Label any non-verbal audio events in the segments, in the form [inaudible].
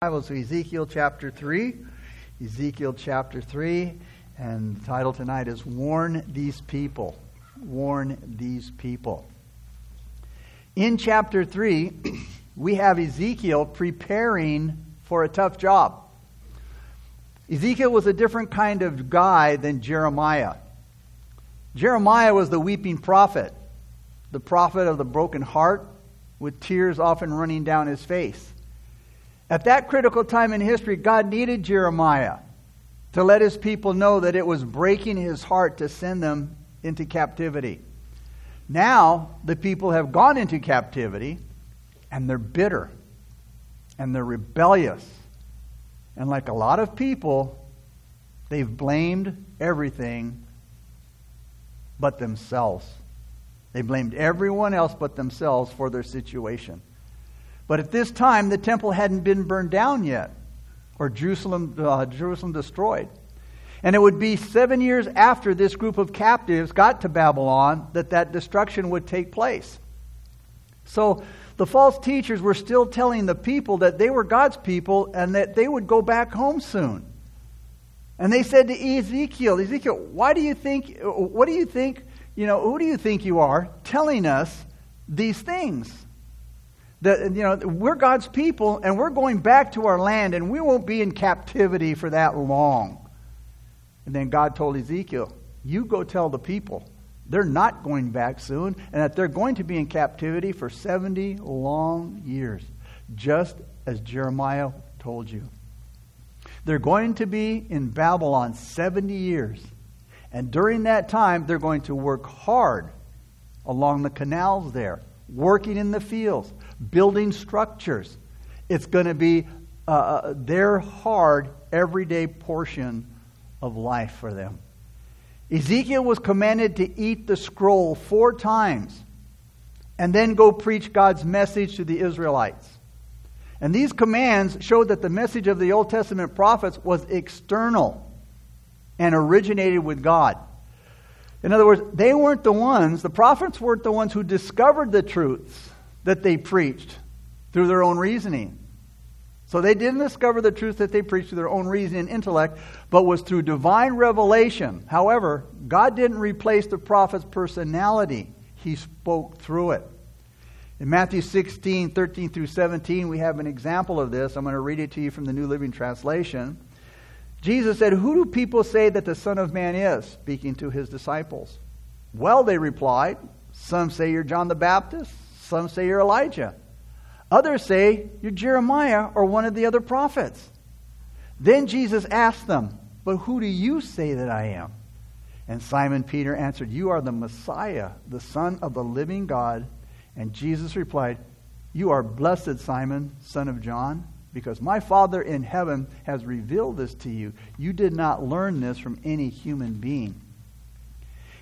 Bibles to Ezekiel chapter 3. Ezekiel chapter 3. And the title tonight is Warn These People. Warn These People. In chapter 3, [clears throat] we have Ezekiel preparing for a tough job. Ezekiel was a different kind of guy than Jeremiah. Jeremiah was the weeping prophet, the prophet of the broken heart, with tears often running down his face. At that critical time in history, God needed Jeremiah to let his people know that it was breaking his heart to send them into captivity. Now, the people have gone into captivity and they're bitter and they're rebellious. And like a lot of people, they've blamed everything but themselves. They blamed everyone else but themselves for their situation. But at this time, the temple hadn't been burned down yet, or Jerusalem, uh, Jerusalem destroyed. And it would be seven years after this group of captives got to Babylon that that destruction would take place. So the false teachers were still telling the people that they were God's people and that they would go back home soon. And they said to Ezekiel, Ezekiel, why do you think, what do you think, you know, who do you think you are telling us these things? That, you know, we're God's people and we're going back to our land and we won't be in captivity for that long. And then God told Ezekiel, You go tell the people they're not going back soon and that they're going to be in captivity for 70 long years, just as Jeremiah told you. They're going to be in Babylon 70 years. And during that time, they're going to work hard along the canals there, working in the fields, building structures. It's going to be uh, uh, their hard, everyday portion of life for them. Ezekiel was commanded to eat the scroll four times and then go preach God's message to the Israelites. And these commands showed that the message of the Old Testament prophets was external and originated with God. In other words, they weren't the ones, the prophets weren't the ones who discovered the truths that they preached through their own reasoning. So they didn't discover the truth that they preached through their own reasoning and intellect, but was through divine revelation. However, God didn't replace the prophet's personality, he spoke through it. In Matthew 16, 13 through 17, we have an example of this. I'm going to read it to you from the New Living Translation. Jesus said, Who do people say that the Son of Man is? Speaking to his disciples. Well, they replied, Some say you're John the Baptist, some say you're Elijah. Others say you're Jeremiah or one of the other prophets. Then Jesus asked them, But who do you say that I am? And Simon Peter answered, You are the Messiah, the Son of the living God. And Jesus replied, You are blessed, Simon, son of John, because my Father in heaven has revealed this to you. You did not learn this from any human being.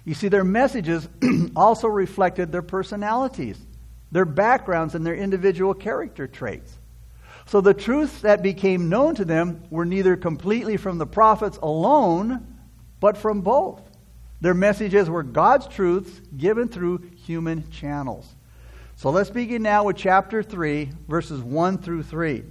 You see, their messages [clears throat] also reflected their personalities their backgrounds, and their individual character traits. So the truths that became known to them were neither completely from the prophets alone, but from both. Their messages were God's truths given through human channels. So let's begin now with chapter 3, verses 1 through 3.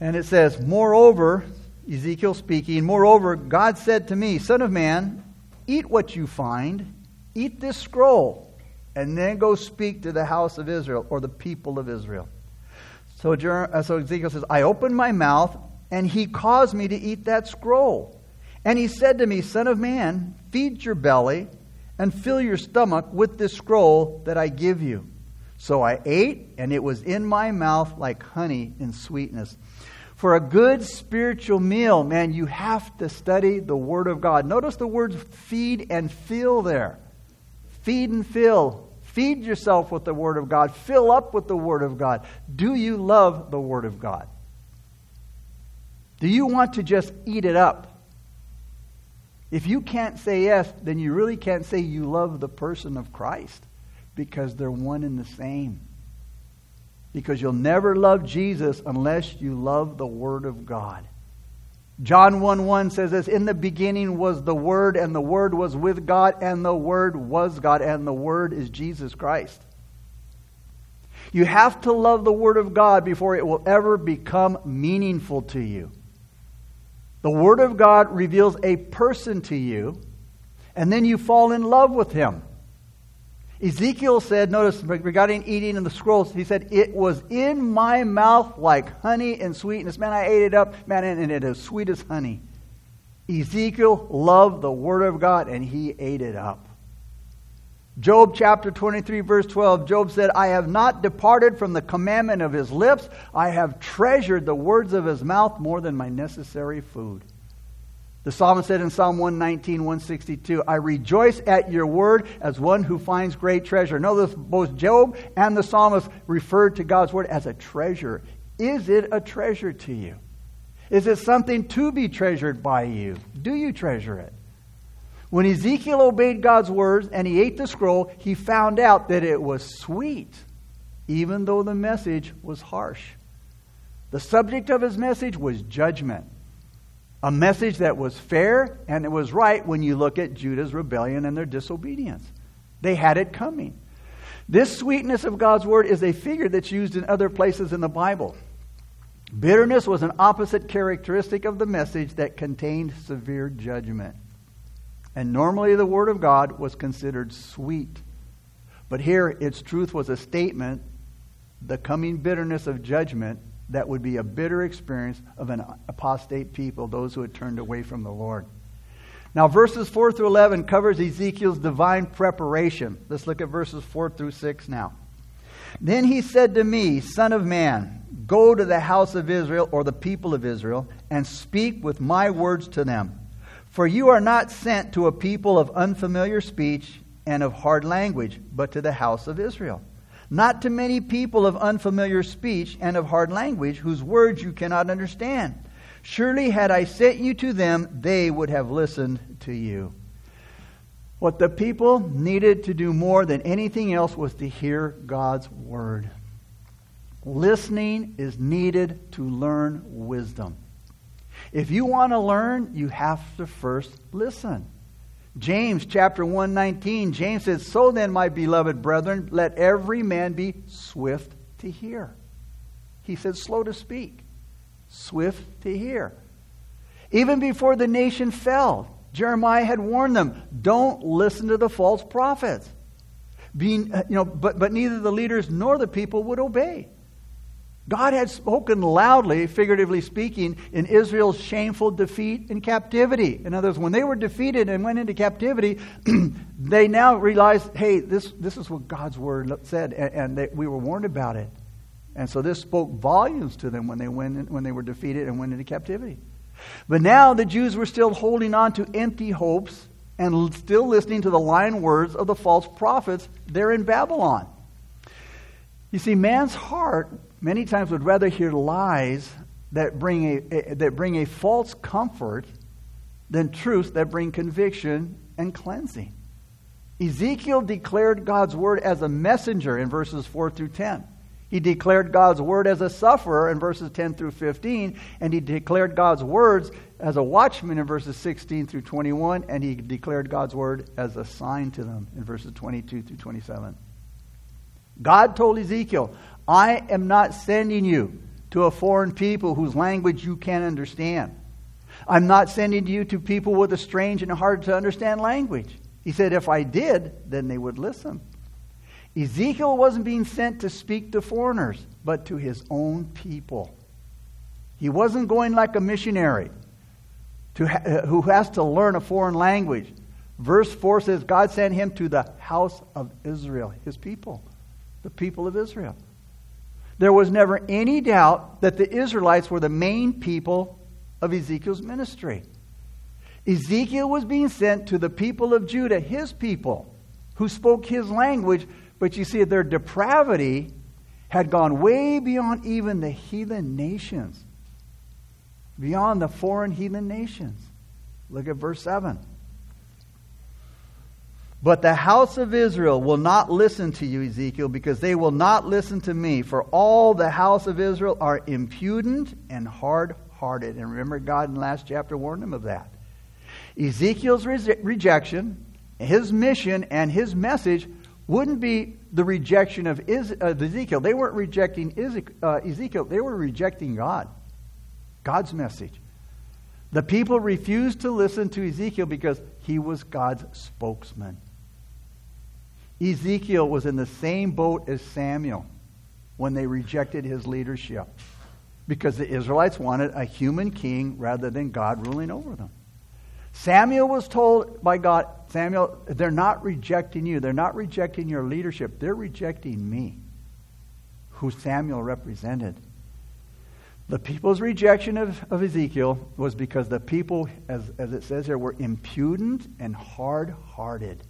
And it says, Moreover, Ezekiel speaking, Moreover, God said to me, Son of man, eat what you find, eat this scroll and then go speak to the house of Israel or the people of Israel. So, uh, so Ezekiel says, I opened my mouth, and he caused me to eat that scroll. And he said to me, Son of man, feed your belly and fill your stomach with this scroll that I give you. So I ate, and it was in my mouth like honey in sweetness. For a good spiritual meal, man, you have to study the Word of God. Notice the words feed and fill there. Feed and fill. Feed yourself with the Word of God. Fill up with the Word of God. Do you love the Word of God? Do you want to just eat it up? If you can't say yes, then you really can't say you love the person of Christ because they're one and the same. Because you'll never love Jesus unless you love the Word of God. John 1 1 says this In the beginning was the Word, and the Word was with God, and the Word was God, and the Word is Jesus Christ. You have to love the Word of God before it will ever become meaningful to you. The Word of God reveals a person to you, and then you fall in love with him. Ezekiel said, notice regarding eating in the scrolls, he said, It was in my mouth like honey and sweetness. Man, I ate it up, man, and it is sweet as honey. Ezekiel loved the Word of God, and he ate it up. Job chapter 23, verse 12, Job said, I have not departed from the commandment of his lips. I have treasured the words of his mouth more than my necessary food. The psalmist said in Psalm 119, 162, I rejoice at your word as one who finds great treasure. Notice both Job and the psalmist referred to God's word as a treasure. Is it a treasure to you? Is it something to be treasured by you? Do you treasure it? When Ezekiel obeyed God's words and he ate the scroll, he found out that it was sweet, even though the message was harsh. The subject of his message was judgment. A message that was fair and it was right when you look at Judah's rebellion and their disobedience. They had it coming. This sweetness of God's word is a figure that's used in other places in the Bible. Bitterness was an opposite characteristic of the message that contained severe judgment. And normally the Word of God was considered sweet. But here its truth was a statement, the coming bitterness of judgment that would be a bitter experience of an apostate people, those who had turned away from the Lord. Now, verses 4 through 11 covers Ezekiel's divine preparation. Let's look at verses 4 through 6 now. Then he said to me, Son of man, go to the house of Israel, or the people of Israel, and speak with my words to them. For you are not sent to a people of unfamiliar speech and of hard language, but to the house of Israel. Not to many people of unfamiliar speech and of hard language, whose words you cannot understand. Surely, had I sent you to them, they would have listened to you. What the people needed to do more than anything else was to hear God's word. Listening is needed to learn wisdom. If you want to learn, you have to first listen. James chapter 119, James says, So then, my beloved brethren, let every man be swift to hear. He said, slow to speak, swift to hear. Even before the nation fell, Jeremiah had warned them, don't listen to the false prophets. Being, uh, you know, but, but neither the leaders nor the people would obey. God had spoken loudly, figuratively speaking, in Israel's shameful defeat and captivity. In other words, when they were defeated and went into captivity, [clears throat] they now realized, hey, this, this is what God's word said, and, and they, we were warned about it. And so this spoke volumes to them when they, went when they were defeated and went into captivity. But now the Jews were still holding on to empty hopes and still listening to the lying words of the false prophets there in Babylon. You see, man's heart many times would rather hear lies that bring a, a, that bring a false comfort than truths that bring conviction and cleansing. Ezekiel declared God's word as a messenger in verses 4 through 10. He declared God's word as a sufferer in verses 10 through 15, and he declared God's words as a watchman in verses 16 through 21, and he declared God's word as a sign to them in verses 22 through 27. God told Ezekiel, I am not sending you to a foreign people whose language you can't understand. I'm not sending you to people with a strange and hard to understand language. He said, if I did, then they would listen. Ezekiel wasn't being sent to speak to foreigners, but to his own people. He wasn't going like a missionary to ha- uh, who has to learn a foreign language. Verse 4 says God sent him to the house of Israel, his people, the people of Israel. There was never any doubt that the Israelites were the main people of Ezekiel's ministry. Ezekiel was being sent to the people of Judah, his people, who spoke his language, but you see, their depravity had gone way beyond even the heathen nations, beyond the foreign heathen nations. Look at verse 7. But the house of Israel will not listen to you, Ezekiel, because they will not listen to me. For all the house of Israel are impudent and hard hearted. And remember, God in the last chapter warned them of that. Ezekiel's re- rejection, his mission, and his message wouldn't be the rejection of uh, Ezekiel. They weren't rejecting uh, Ezekiel, they were rejecting God, God's message. The people refused to listen to Ezekiel because he was God's spokesman. Ezekiel was in the same boat as Samuel when they rejected his leadership because the Israelites wanted a human king rather than God ruling over them. Samuel was told by God, Samuel, they're not rejecting you. They're not rejecting your leadership. They're rejecting me, who Samuel represented. The people's rejection of, of Ezekiel was because the people, as, as it says here, were impudent and hard hearted.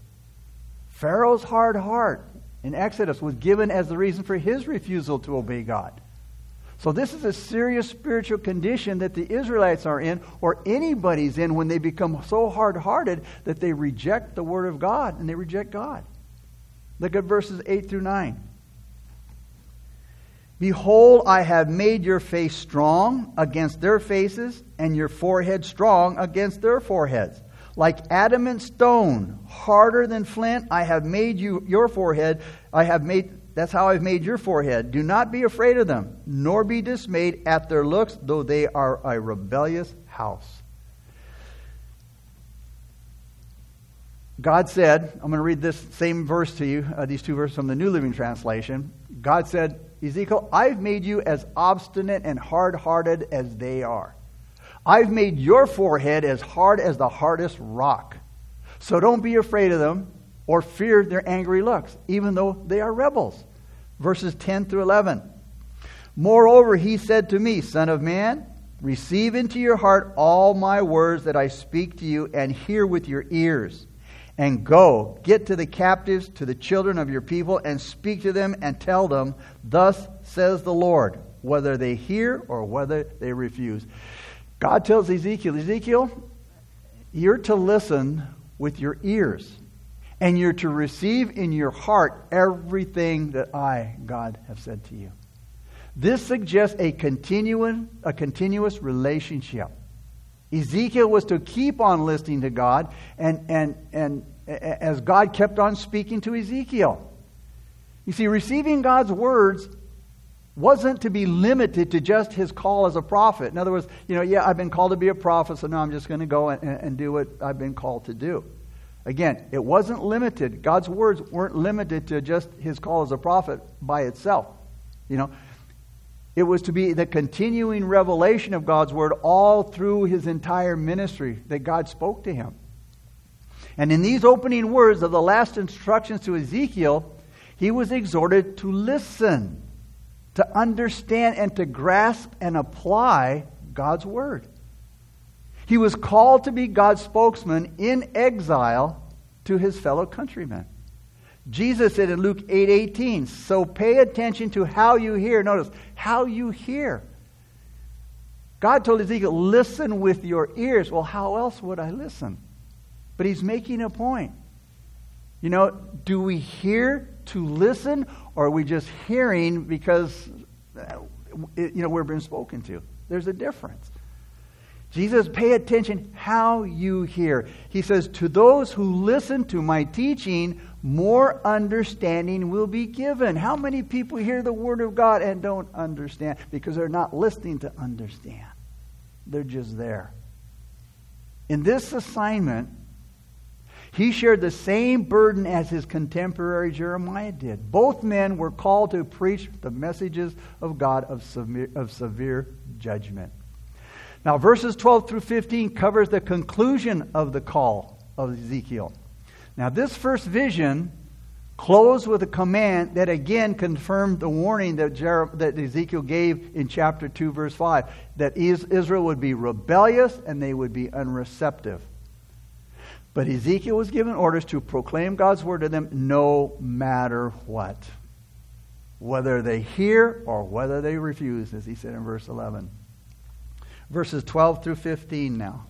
Pharaoh's hard heart in Exodus was given as the reason for his refusal to obey God. So, this is a serious spiritual condition that the Israelites are in, or anybody's in, when they become so hard hearted that they reject the Word of God and they reject God. Look at verses 8 through 9. Behold, I have made your face strong against their faces, and your forehead strong against their foreheads. Like adamant stone, harder than flint, I have made you your forehead. I have made that's how I've made your forehead. Do not be afraid of them, nor be dismayed at their looks, though they are a rebellious house. God said, I'm going to read this same verse to you, uh, these two verses from the New Living Translation. God said, Ezekiel, I've made you as obstinate and hard hearted as they are. I've made your forehead as hard as the hardest rock. So don't be afraid of them or fear their angry looks, even though they are rebels. Verses 10 through 11. Moreover, he said to me, Son of man, receive into your heart all my words that I speak to you, and hear with your ears. And go, get to the captives, to the children of your people, and speak to them, and tell them, Thus says the Lord, whether they hear or whether they refuse. God tells Ezekiel, Ezekiel, you're to listen with your ears and you're to receive in your heart everything that I, God, have said to you. This suggests a, continuing, a continuous relationship. Ezekiel was to keep on listening to God, and, and, and as God kept on speaking to Ezekiel. You see, receiving God's words wasn't to be limited to just his call as a prophet. In other words, you know, yeah, I've been called to be a prophet, so now I'm just going to go and, and do what I've been called to do. Again, it wasn't limited. God's words weren't limited to just his call as a prophet by itself. You know, it was to be the continuing revelation of God's word all through his entire ministry that God spoke to him. And in these opening words of the last instructions to Ezekiel, he was exhorted to listen, to understand, and to grasp and apply God's word. He was called to be God's spokesman in exile to his fellow countrymen. Jesus said in Luke 8 18, so pay attention to how you hear. Notice, how you hear. God told Ezekiel, listen with your ears. Well, how else would I listen? But he's making a point. You know, do we hear to listen, or are we just hearing because, uh, you know, we're being spoken to? There's a difference. Jesus, pay attention how you hear. He says, To those who listen to my teaching, more understanding will be given. How many people hear the word of God and don't understand? Because they're not listening to understand, they're just there. In this assignment, he shared the same burden as his contemporary Jeremiah did. Both men were called to preach the messages of God of severe, of severe judgment. Now, verses 12 through 15 covers the conclusion of the call of Ezekiel. Now, this first vision closed with a command that again confirmed the warning that, Jer- that Ezekiel gave in chapter 2, verse 5 that Israel would be rebellious and they would be unreceptive. But Ezekiel was given orders to proclaim God's word to them no matter what, whether they hear or whether they refuse, as he said in verse 11 verses 12 through 15 now.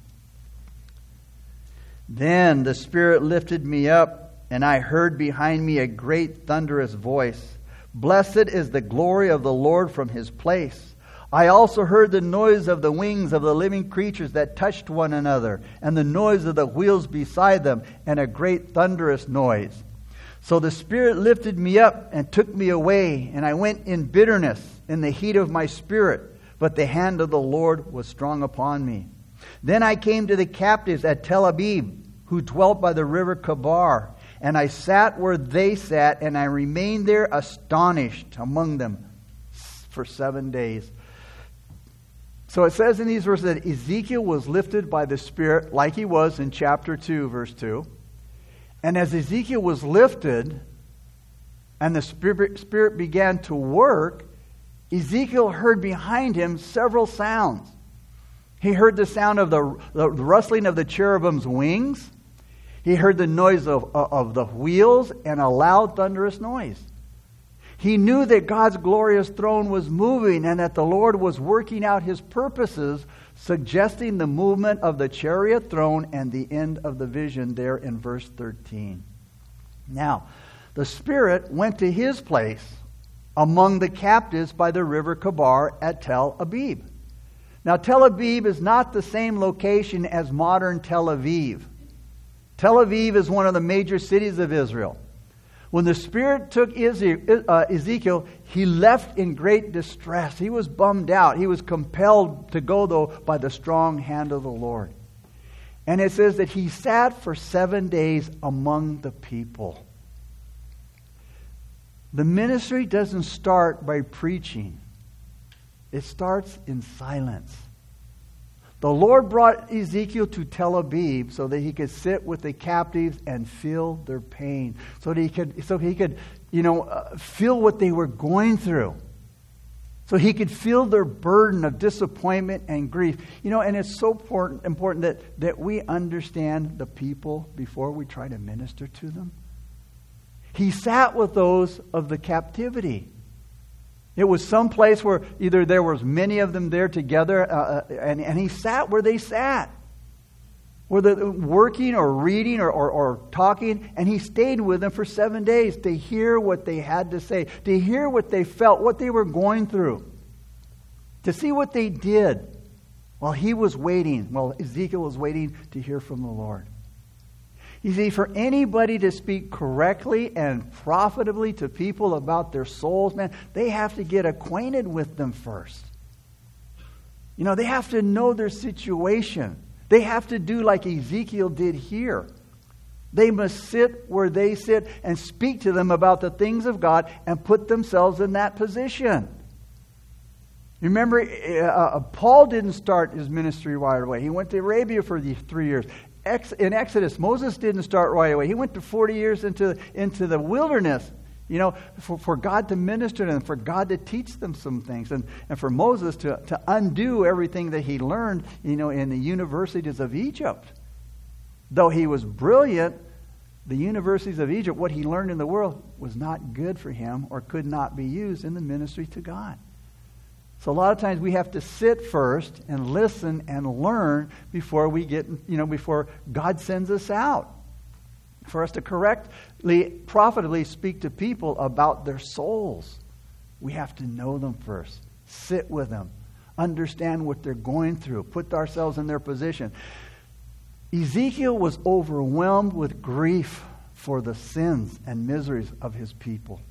Then the Spirit lifted me up, and I heard behind me a great thunderous voice Blessed is the glory of the Lord from his place. I also heard the noise of the wings of the living creatures that touched one another, and the noise of the wheels beside them, and a great thunderous noise. So the Spirit lifted me up and took me away, and I went in bitterness in the heat of my spirit, but the hand of the Lord was strong upon me. Then I came to the captives at Tel Abib, who dwelt by the river Chebar, and I sat where they sat, and I remained there astonished among them for seven days. So it says in these verses that Ezekiel was lifted by the Spirit, like he was in chapter 2, verse 2. And as Ezekiel was lifted and the Spirit, began to work, Ezekiel heard behind him several sounds. He heard the sound of the, the rustling of the cherubim's wings. He heard the noise of, of the wheels and a loud, thunderous noise. He knew that God's glorious throne was moving and that the Lord was working out his purposes suggesting the movement of the chariot throne and the end of the vision there in verse 13. Now, the Spirit went to his place among the captives by the river Chebar at Tel Abib. Now, Tel Abib is not the same location as modern Tel Aviv. Tel Aviv is one of the major cities of Israel. When the Spirit took uh, Ezekiel, he left in great distress. He was bummed out. He was compelled to go, though, by the strong hand of the Lord. And it says that he sat for seven days among the people. The ministry doesn't start by preaching, it starts in silence. The Lord brought Ezekiel to Tel Aviv so that he could sit with the captives and feel their pain, so that he could, so he could you know, uh, feel what they were going through. So he could feel their burden of disappointment and grief. You know, and it's so important, important that, that we understand the people before we try to minister to them. He sat with those of the captivity. It was some place where either there was many of them there together, uh, uh, and, and he sat where they sat, whether working or reading or, or, or talking, and he stayed with them for seven days to hear what they had to say, to hear what they felt, what they were going through, to see what they did while he was waiting, while Ezekiel was waiting to hear from the Lord. You see, for anybody to speak correctly and profitably to people about their souls, man, they have to get acquainted with them first. You know, they have to know their situation. They have to do like Ezekiel did here. They must sit where they sit and speak to them about the things of God and put themselves in that position. Remember, uh, uh Paul didn't start his ministry right away. He went to Arabia for these three years in Exodus, Moses didn't start right away. He went to 40 years into, into the wilderness, you know, for, for God to minister to them, for God to teach them some things, and, and for Moses to, to undo everything that he learned, you know, in the universities of Egypt. Though he was brilliant, the universities of Egypt, what he learned in the world, was not good for him or could not be used in the ministry to God. So a lot of times we have to sit first and listen and learn before we get, you know, before God sends us out. For us to correctly, profitably speak to people about their souls, we have to know them first, sit with them, understand what they're going through, put ourselves in their position. Ezekiel was overwhelmed with grief for the sins and miseries of his people.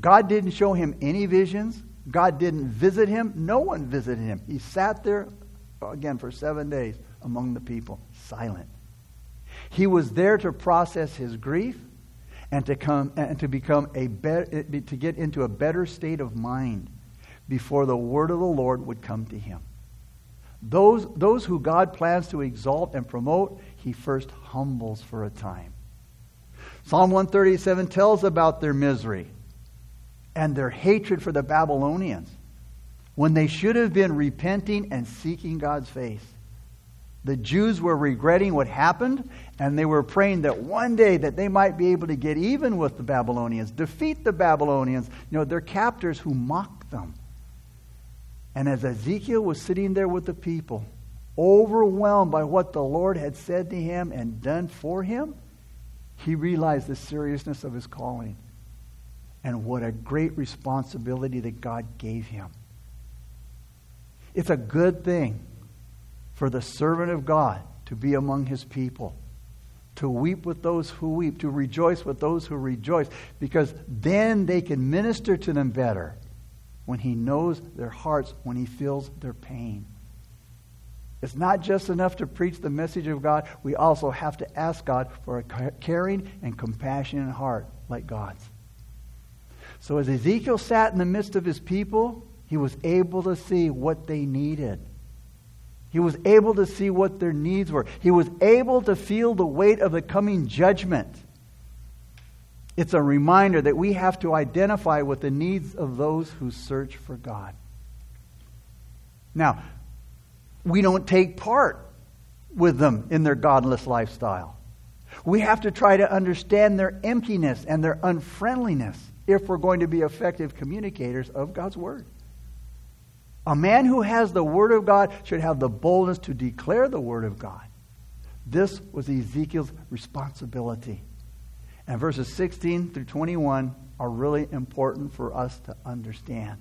God didn't show him any visions. God didn't visit him. No one visited him. He sat there, again, for seven days among the people, silent. He was there to process his grief and to, come, and to become a better, to get into a better state of mind before the word of the Lord would come to him. Those, those who God plans to exalt and promote, he first humbles for a time. Psalm 137 tells about their misery and their hatred for the Babylonians when they should have been repenting and seeking God's face. The Jews were regretting what happened, and they were praying that one day that they might be able to get even with the Babylonians, defeat the Babylonians, you know, their captors who mocked them. And as Ezekiel was sitting there with the people, overwhelmed by what the Lord had said to him and done for him, he realized the seriousness of his calling and what a great responsibility that God gave him. It's a good thing for the servant of God to be among his people, to weep with those who weep, to rejoice with those who rejoice, because then they can minister to them better when He knows their hearts, when He feels their pain. It's not just enough to preach the message of God. We also have to ask God for a caring and compassionate heart like God's. So as Ezekiel sat in the midst of his people, he was able to see what they needed. He was able to see what their needs were. He was able to feel the weight of the coming judgment. It's a reminder that we have to identify with the needs of those who search for God. Now, we don't take part with them in their godless lifestyle. We have to try to understand their emptiness and their unfriendliness if we're going to be effective communicators of God's Word. A man who has the Word of God should have the boldness to declare the Word of God. This was Ezekiel's responsibility. And verses 16 through 21 are really important for us to understand.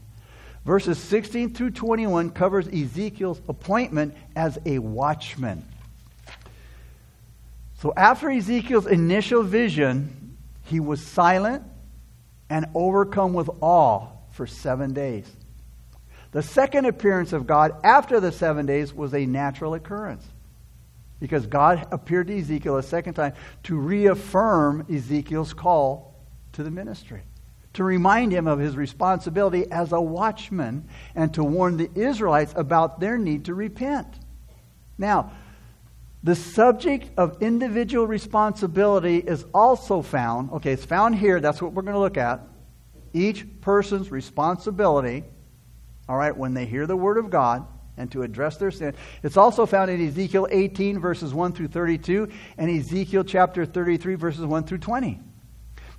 Verses 16 through 21 covers Ezekiel's appointment as a watchman. So after Ezekiel's initial vision, he was silent and overcome with awe for seven days. The second appearance of God after the seven days was a natural occurrence because God appeared to Ezekiel a second time to reaffirm Ezekiel's call to the ministry, to remind him of his responsibility as a watchman, and to warn the Israelites about their need to repent. Now, the subject of individual responsibility is also found, okay, it's found here, that's what we're going to look at. Each person's responsibility all right, when they hear the word of God and to address their sin. It's also found in Ezekiel 18, verses 1 through 32, and Ezekiel chapter 33, verses 1 through 20.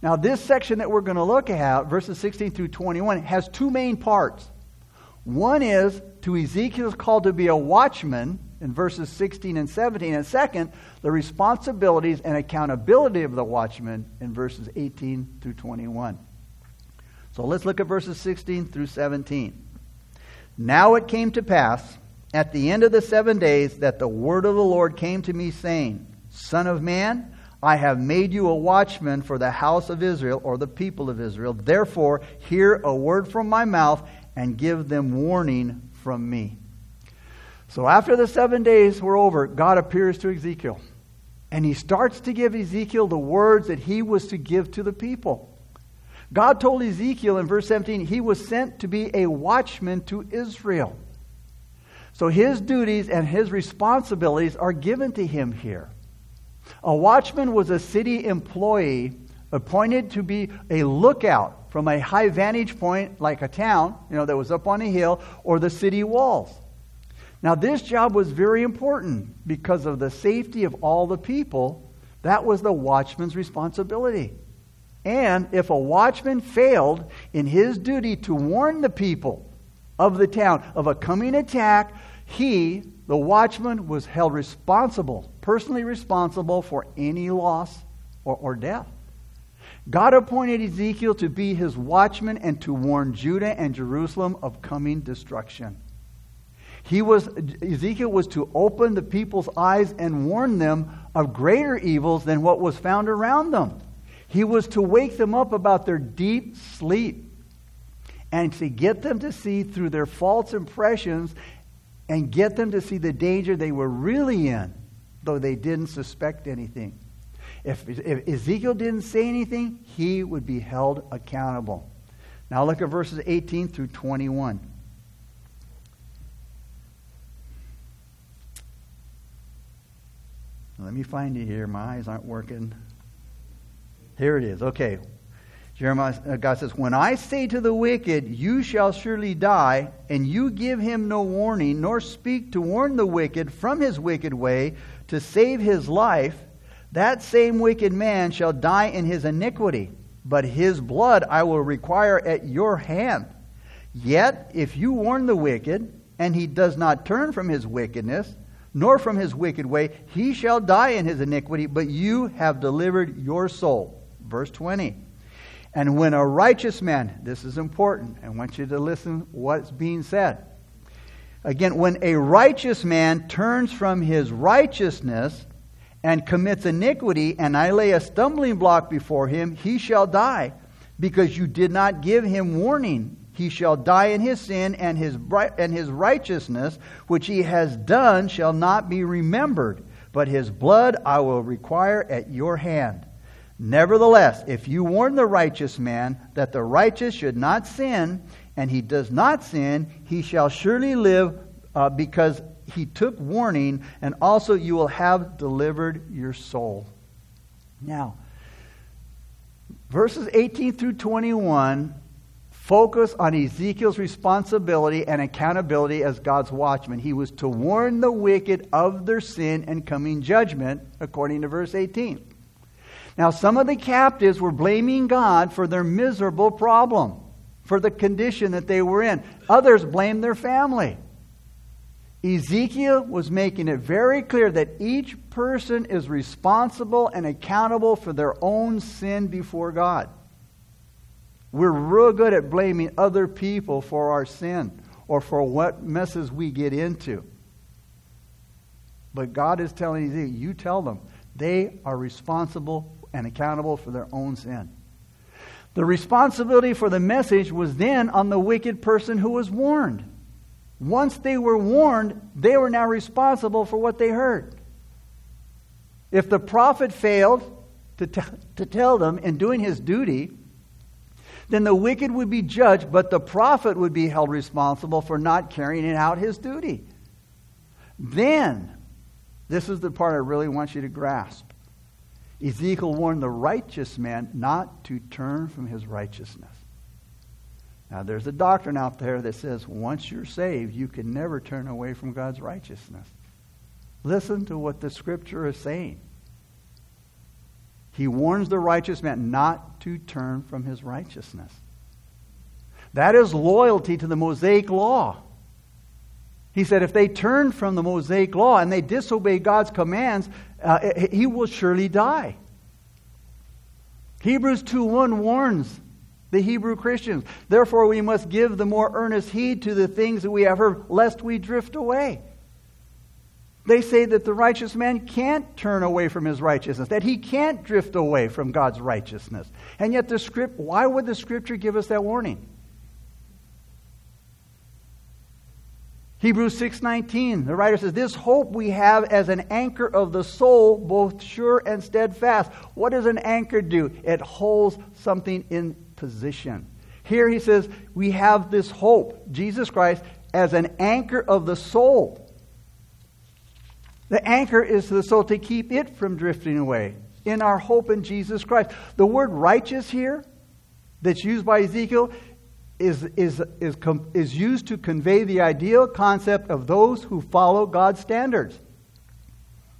Now, this section that we're going to look at, verses 16 through 21, has two main parts. One is to Ezekiel's call to be a watchman in verses 16 and 17. And second, the responsibilities and accountability of the watchman in verses 18 through 21. So let's look at verses 16 through 17. Now it came to pass at the end of the seven days that the word of the Lord came to me, saying, Son of man, I have made you a watchman for the house of Israel, or the people of Israel. Therefore, hear a word from my mouth and give them warning from me. So after the seven days were over, God appears to Ezekiel. And he starts to give Ezekiel the words that he was to give to the people. God told Ezekiel in verse 17 he was sent to be a watchman to Israel. So his duties and his responsibilities are given to him here. A watchman was a city employee appointed to be a lookout from a high vantage point like a town, you know, that was up on a hill or the city walls. Now this job was very important because of the safety of all the people. That was the watchman's responsibility. And if a watchman failed in his duty to warn the people of the town of a coming attack, he, the watchman, was held responsible, personally responsible for any loss or, or death. God appointed Ezekiel to be his watchman and to warn Judah and Jerusalem of coming destruction. He was, Ezekiel was to open the people's eyes and warn them of greater evils than what was found around them. He was to wake them up about their deep sleep and to get them to see through their false impressions and get them to see the danger they were really in, though they didn't suspect anything. If, if Ezekiel didn't say anything, he would be held accountable. Now look at verses 18 through 21. Let me find it here. My eyes aren't working. Here it is. Okay. Jeremiah, uh, God says, When I say to the wicked, You shall surely die, and you give him no warning, nor speak to warn the wicked from his wicked way to save his life, that same wicked man shall die in his iniquity, but his blood I will require at your hand. Yet, if you warn the wicked, and he does not turn from his wickedness, nor from his wicked way, he shall die in his iniquity, but you have delivered your soul. Verse 20. And when a righteous man, this is important, I want you to listen what's being said. Again, when a righteous man turns from his righteousness and commits iniquity, and I lay a stumbling block before him, he shall die, because you did not give him warning. He shall die in his sin, and his, and his righteousness, which he has done, shall not be remembered, but his blood I will require at your hand. Nevertheless, if you warn the righteous man that the righteous should not sin, and he does not sin, he shall surely live uh, because he took warning, and also you will have delivered your soul. Now, verses 18 through 21 focus on Ezekiel's responsibility and accountability as God's watchman. He was to warn the wicked of their sin and coming judgment, according to verse 18. Now, some of the captives were blaming God for their miserable problem, for the condition that they were in. Others blamed their family. Ezekiel was making it very clear that each person is responsible and accountable for their own sin before God. We're real good at blaming other people for our sin or for what messes we get into. But God is telling Ezekiel, you tell them they are responsible and accountable for their own sin. The responsibility for the message was then on the wicked person who was warned. Once they were warned, they were now responsible for what they heard. If the prophet failed to, t- to tell them in doing his duty, then the wicked would be judged, but the prophet would be held responsible for not carrying out his duty. Then, this is the part I really want you to grasp. Ezekiel warned the righteous man not to turn from his righteousness. Now, there's a doctrine out there that says once you're saved, you can never turn away from God's righteousness. Listen to what the scripture is saying. He warns the righteous man not to turn from his righteousness. That is loyalty to the Mosaic law. He said if they turn from the Mosaic law and they disobey God's commands, uh, he will surely die. Hebrews 2:1 warns the Hebrew Christians. Therefore, we must give the more earnest heed to the things that we have heard, lest we drift away. They say that the righteous man can't turn away from his righteousness, that he can't drift away from God's righteousness. And yet, the script, why would the scripture give us that warning? Hebrews 6:19 the writer says this hope we have as an anchor of the soul both sure and steadfast what does an anchor do it holds something in position. Here he says, we have this hope, Jesus Christ, as an anchor of the soul. The anchor is to the soul to keep it from drifting away in our hope in Jesus Christ. The word righteous here, that's used by Ezekiel, is, is, is, is used to convey the ideal concept of those who follow God's standards.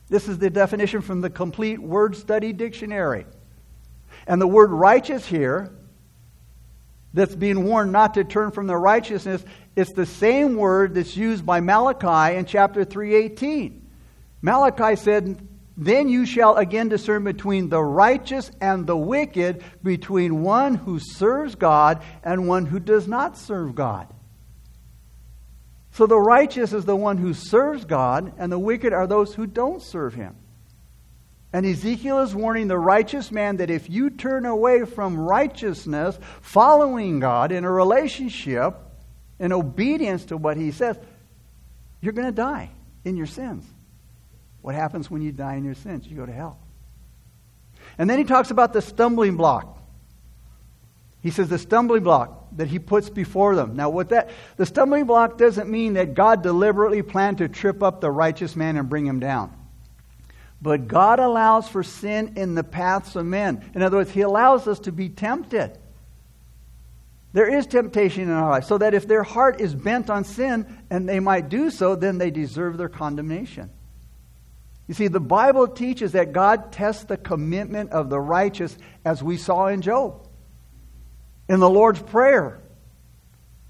This is the definition from the complete word study dictionary. And the word righteous here that's being warned not to turn from their righteousness, it's the same word that's used by Malachi in chapter 3:18. Malachi said, "Then you shall again discern between the righteous and the wicked, between one who serves God and one who does not serve God." So the righteous is the one who serves God, and the wicked are those who don't serve him. And Ezekiel is warning the righteous man that if you turn away from righteousness, following God in a relationship, in obedience to what he says, you're going to die in your sins. What happens when you die in your sins? You go to hell. And then he talks about the stumbling block. He says the stumbling block that he puts before them. Now, what that the stumbling block doesn't mean that God deliberately planned to trip up the righteous man and bring him down. But God allows for sin in the paths of men. In other words, He allows us to be tempted. There is temptation in our life, so that if their heart is bent on sin, and they might do so, then they deserve their condemnation. You see, the Bible teaches that God tests the commitment of the righteous, as we saw in Job. In the Lord's Prayer,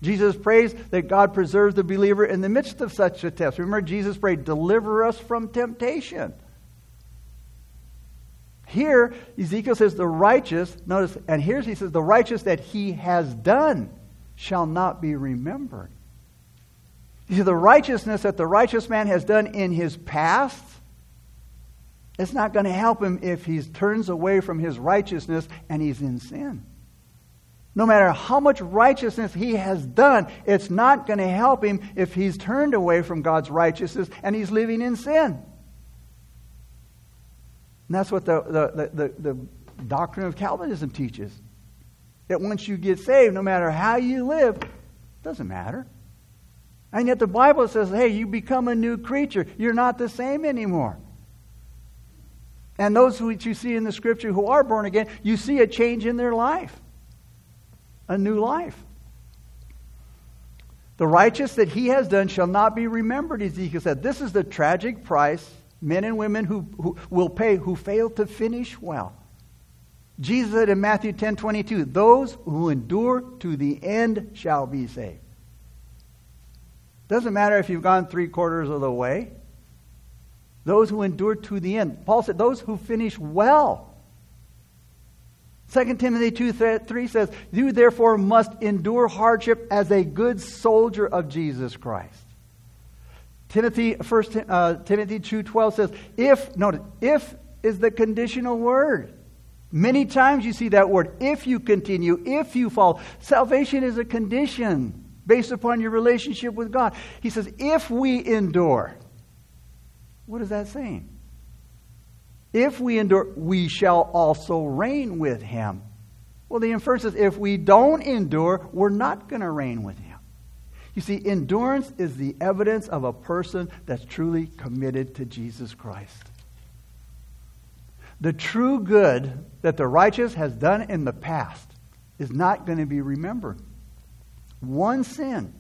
Jesus prays that God preserves the believer in the midst of such a test. Remember, Jesus prayed, Deliver us from temptation. Here, Ezekiel says the righteous, notice, and here he says the righteous that he has done shall not be remembered. You see, the righteousness that the righteous man has done in his past It's not going to help him if he turns away from his righteousness and he's in sin. No matter how much righteousness he has done, it's not going to help him if he's turned away from God's righteousness and he's living in sin. And that's what the, the, the, the, doctrine of Calvinism teaches. That once you get saved, no matter how you live, doesn't matter. And yet the Bible says, hey, you become a new creature. You're not the same anymore. And those who you see in the scripture who are born again, you see a change in their life, a new life. The righteous that he has done shall not be remembered, Ezekiel said. This is the tragic price men and women who, who will pay who fail to finish well. Jesus said in Matthew 10 22, Those who endure to the end shall be saved. Doesn't matter if you've gone three quarters of the way. Those who endure to the end. Paul said, those who finish well. 2 Timothy 2 3 says, You therefore must endure hardship as a good soldier of Jesus Christ. Timothy, 1 uh, Timothy 2.12 says, if, notice, if is the conditional word. Many times you see that word, if you continue, if you fall. Salvation is a condition based upon your relationship with God. He says, if we endure. What is that saying? If we endure, we shall also reign with him. Well, the inference is if we don't endure, we're not going to reign with him. You see, endurance is the evidence of a person that's truly committed to Jesus Christ. The true good that the righteous has done in the past is not going to be remembered. One sin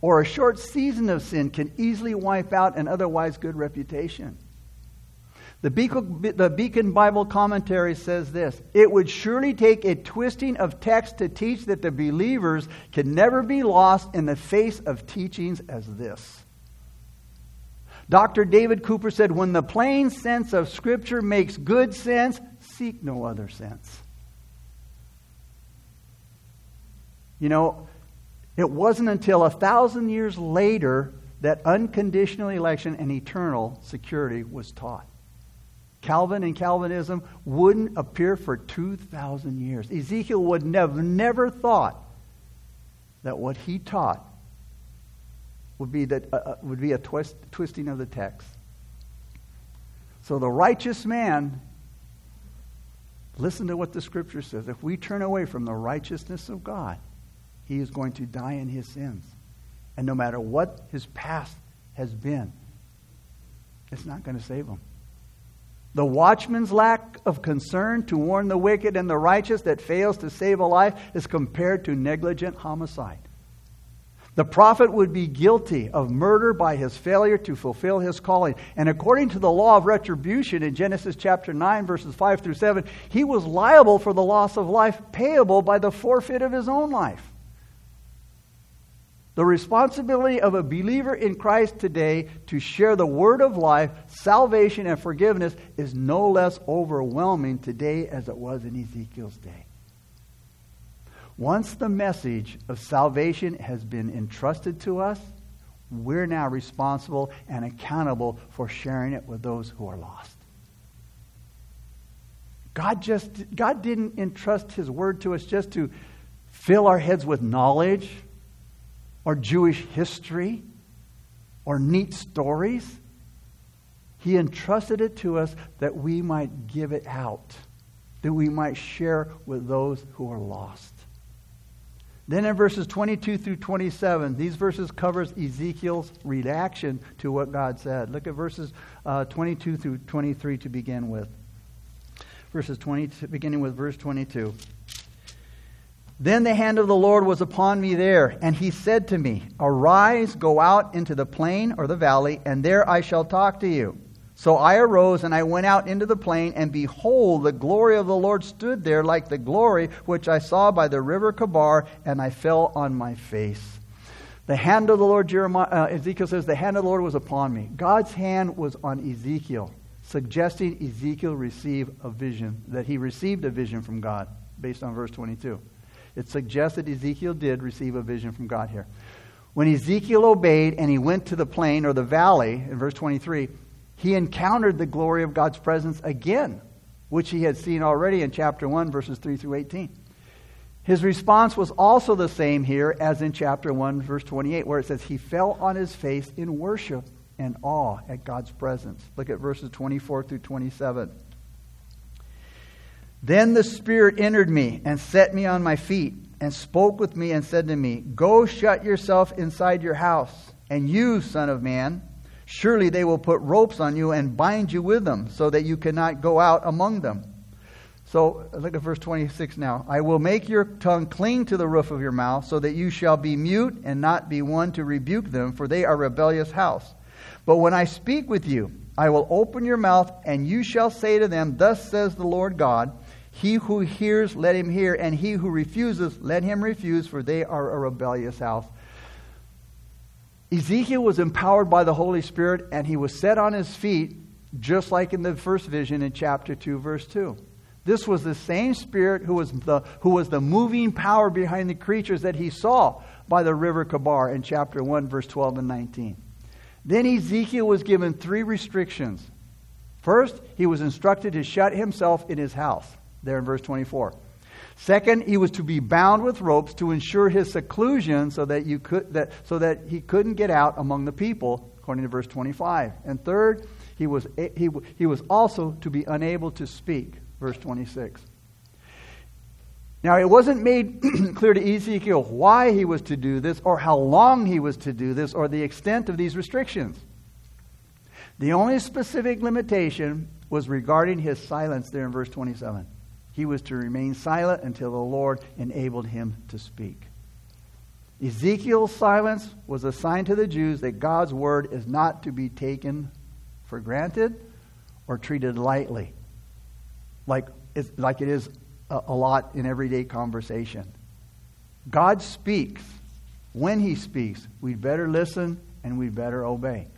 or a short season of sin can easily wipe out an otherwise good reputation. The Beacon, Bible commentary says this It would surely take a twisting of text to teach that the believers can never be lost in the face of teachings as this. Dr. David Cooper said, When the plain sense of Scripture makes good sense, seek no other sense. You know, it wasn't until a thousand years later that unconditional election and eternal security was taught. Calvin and Calvinism wouldn't appear for 2,000 years. Ezekiel would have never thought that what he taught would be, that, uh, uh, would be a twist, twisting of the text. So the righteous man, listen to what the scripture says. If we turn away from the righteousness of God, he is going to die in his sins. And no matter what his past has been, it's not going to save him. The watchman's lack of concern to warn the wicked and the righteous that fails to save a life is compared to negligent homicide. The prophet would be guilty of murder by his failure to fulfill his calling. And according to the law of retribution in Genesis chapter 9, verses 5 through 7, he was liable for the loss of life payable by the forfeit of his own life. The responsibility of a believer in Christ today to share the word of life, salvation, and forgiveness is no less overwhelming today as it was in Ezekiel's day. Once the message of salvation has been entrusted to us, we're now responsible and accountable for sharing it with those who are lost. God just God didn't entrust his word to us just to fill our heads with knowledge or Jewish history or neat stories. He entrusted it to us that we might give it out, that we might share with those who are lost. Then in verses 22 through 27, these verses covers Ezekiel's reaction to what God said. Look at verses uh, 22 through 23 to begin with. Verses 20, beginning with verse 22. Then the hand of the Lord was upon me there, and he said to me, Arise, go out into the plain or the valley, and there I shall talk to you. So I arose and I went out into the plain, and behold, the glory of the Lord stood there like the glory which I saw by the river Chebar, and I fell on my face. The hand of the Lord, Jeremiah, uh, Ezekiel says, the hand of the Lord was upon me. God's hand was on Ezekiel, suggesting Ezekiel receive a vision, that he received a vision from God, based on verse 22. It suggests that Ezekiel did receive a vision from God here. When Ezekiel obeyed and he went to the plain or the valley, in verse 23, he encountered the glory of God's presence again, which he had seen already in chapter 1, verses 3 through 18. His response was also the same here as in chapter 1, verse 28, where it says, He fell on his face in worship and awe at God's presence. Look at verses 24 through 27. Then the Spirit entered me and set me on my feet and spoke with me and said to me, Go shut yourself inside your house, and you, Son of Man, surely they will put ropes on you and bind you with them, so that you cannot go out among them. So look at verse 26 now. I will make your tongue cling to the roof of your mouth, so that you shall be mute and not be one to rebuke them, for they are rebellious house. But when I speak with you, I will open your mouth, and you shall say to them, Thus says the Lord God, He who hears, let him hear, and he who refuses, let him refuse, for they are a rebellious house. Ezekiel was empowered by the Holy Spirit, and he was set on his feet, just like in the first vision in chapter 2, verse 2. This was the same Spirit who was the, who was the moving power behind the creatures that he saw by the river Chebar in chapter 1, verse 12 and 19. Then Ezekiel was given three restrictions. First, he was instructed to shut himself in his house, there in verse 24. Second, he was to be bound with ropes to ensure his seclusion so that, you could, that, so that he couldn't get out among the people, according to verse 25. And third, he was, he, he was also to be unable to speak verse 26. Now, it wasn't made [clears throat] clear to Ezekiel why he was to do this, or how long he was to do this, or the extent of these restrictions. The only specific limitation was regarding his silence there in verse 27. He was to remain silent until the Lord enabled him to speak. Ezekiel's silence was a sign to the Jews that God's word is not to be taken for granted or treated lightly like, like it is a, a lot in everyday conversation. God speaks. When he speaks, we'd better listen and we'd better obey.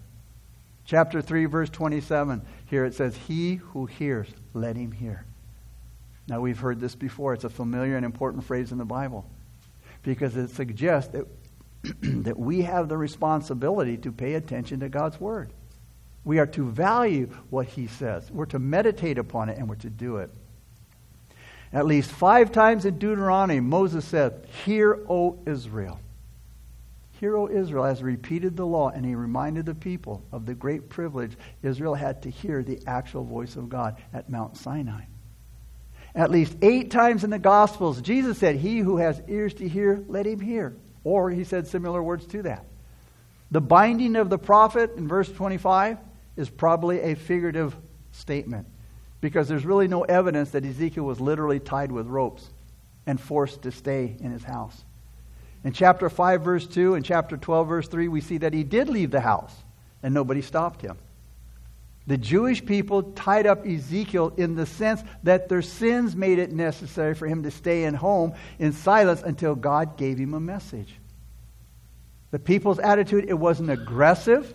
Chapter 3, verse 27, here it says, He who hears, let him hear. Now, we've heard this before. It's a familiar and important phrase in the Bible because it suggests that, [clears throat] that we have the responsibility to pay attention to God's Word. We are to value what he says. We're to meditate upon it and we're to do it. At least five times in Deuteronomy, Moses said, Hear, O Israel. Hear, O Israel, has repeated the law, and he reminded the people of the great privilege Israel had to hear the actual voice of God at Mount Sinai. At least eight times in the Gospels, Jesus said, He who has ears to hear, let him hear. Or he said similar words to that. The binding of the prophet in verse 25 is probably a figurative statement because there's really no evidence that Ezekiel was literally tied with ropes and forced to stay in his house. In chapter 5, verse 2, and chapter 12, verse 3, we see that he did leave the house and nobody stopped him. The Jewish people tied up Ezekiel in the sense that their sins made it necessary for him to stay in home in silence until God gave him a message. The people's attitude, it wasn't aggressive,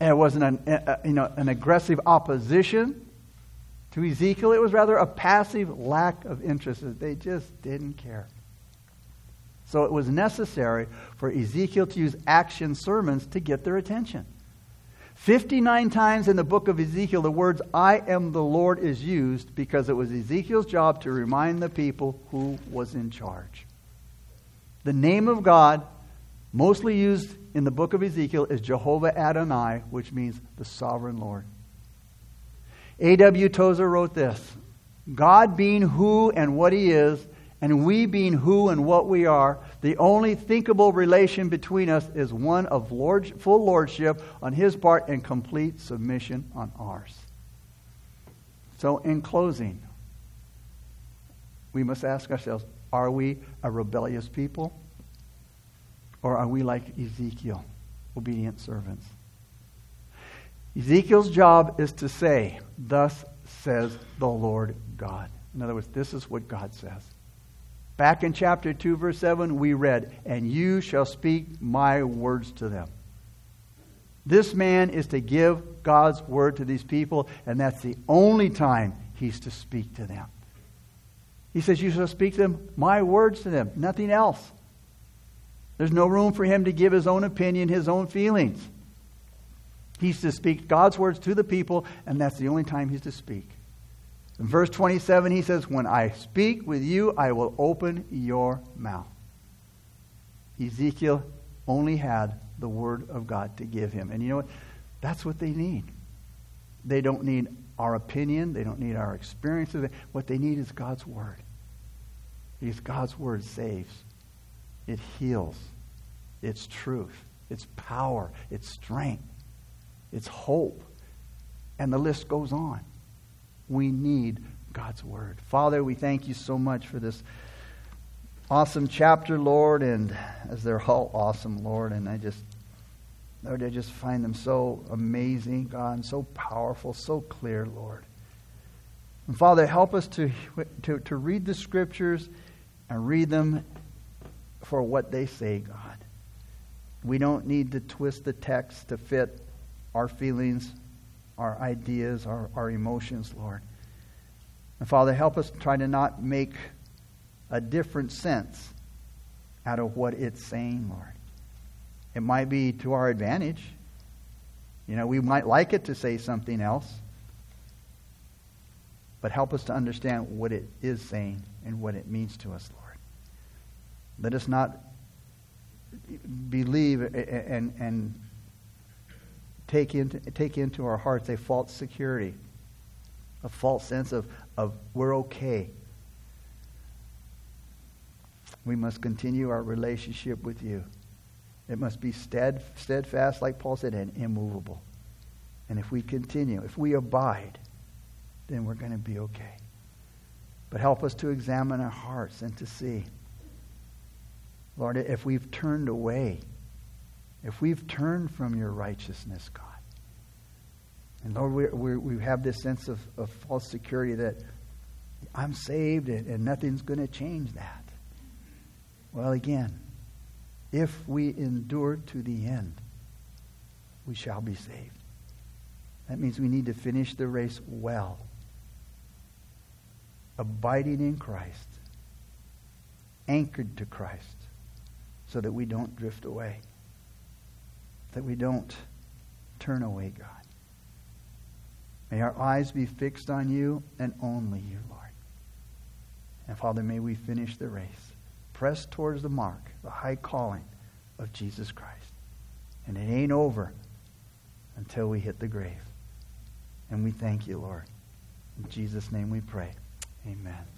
and it wasn't an, you know, an aggressive opposition to Ezekiel. It was rather a passive lack of interest. They just didn't care. So it was necessary for Ezekiel to use action sermons to get their attention. 59 times in the book of Ezekiel, the words, I am the Lord, is used because it was Ezekiel's job to remind the people who was in charge. The name of God mostly used in the book of Ezekiel is Jehovah Adonai, which means the sovereign Lord. A.W. Tozer wrote this God being who and what he is, and we being who and what we are, the only thinkable relation between us is one of lord, full lordship on his part and complete submission on ours. So, in closing, we must ask ourselves are we a rebellious people? Or are we like Ezekiel, obedient servants? Ezekiel's job is to say, Thus says the Lord God. In other words, this is what God says. Back in chapter 2, verse 7, we read, And you shall speak my words to them. This man is to give God's word to these people, and that's the only time he's to speak to them. He says, You shall speak to them my words to them, nothing else. There's no room for him to give his own opinion, his own feelings. He's to speak God's words to the people, and that's the only time he's to speak. In verse 27, he says, When I speak with you, I will open your mouth. Ezekiel only had the word of God to give him. And you know what? That's what they need. They don't need our opinion, they don't need our experiences. What they need is God's word. Because God's word saves, it heals, it's truth, it's power, it's strength, it's hope. And the list goes on. We need God's word. Father, we thank you so much for this awesome chapter, Lord, and as they're all awesome, Lord, and I just Lord, I just find them so amazing, God, and so powerful, so clear, Lord. And Father, help us to, to, to read the scriptures and read them for what they say, God. We don't need to twist the text to fit our feelings, our ideas, our, our emotions, Lord. And Father, help us try to not make a different sense out of what it's saying, Lord. It might be to our advantage. You know, we might like it to say something else. But help us to understand what it is saying and what it means to us, Lord. Let us not believe and, and take, into, take into our hearts a false security, a false sense of, of we're okay. We must continue our relationship with you. It must be stead, steadfast, like Paul said, and immovable. And if we continue, if we abide, then we're going to be okay. But help us to examine our hearts and to see, Lord, if we've turned away, if we've turned from your righteousness, God. And Lord, we, we, we have this sense of, of false security that I'm saved and, and nothing's going to change that. Well, again, if we endure to the end, we shall be saved. That means we need to finish the race well, abiding in Christ, anchored to Christ, so that we don't drift away, that we don't turn away, God. May our eyes be fixed on you and only you, Lord. And Father, may we finish the race press towards the mark, the high calling of Jesus Christ. And it ain't over until we hit the grave. And we thank you, Lord. In Jesus' name we pray. Amen.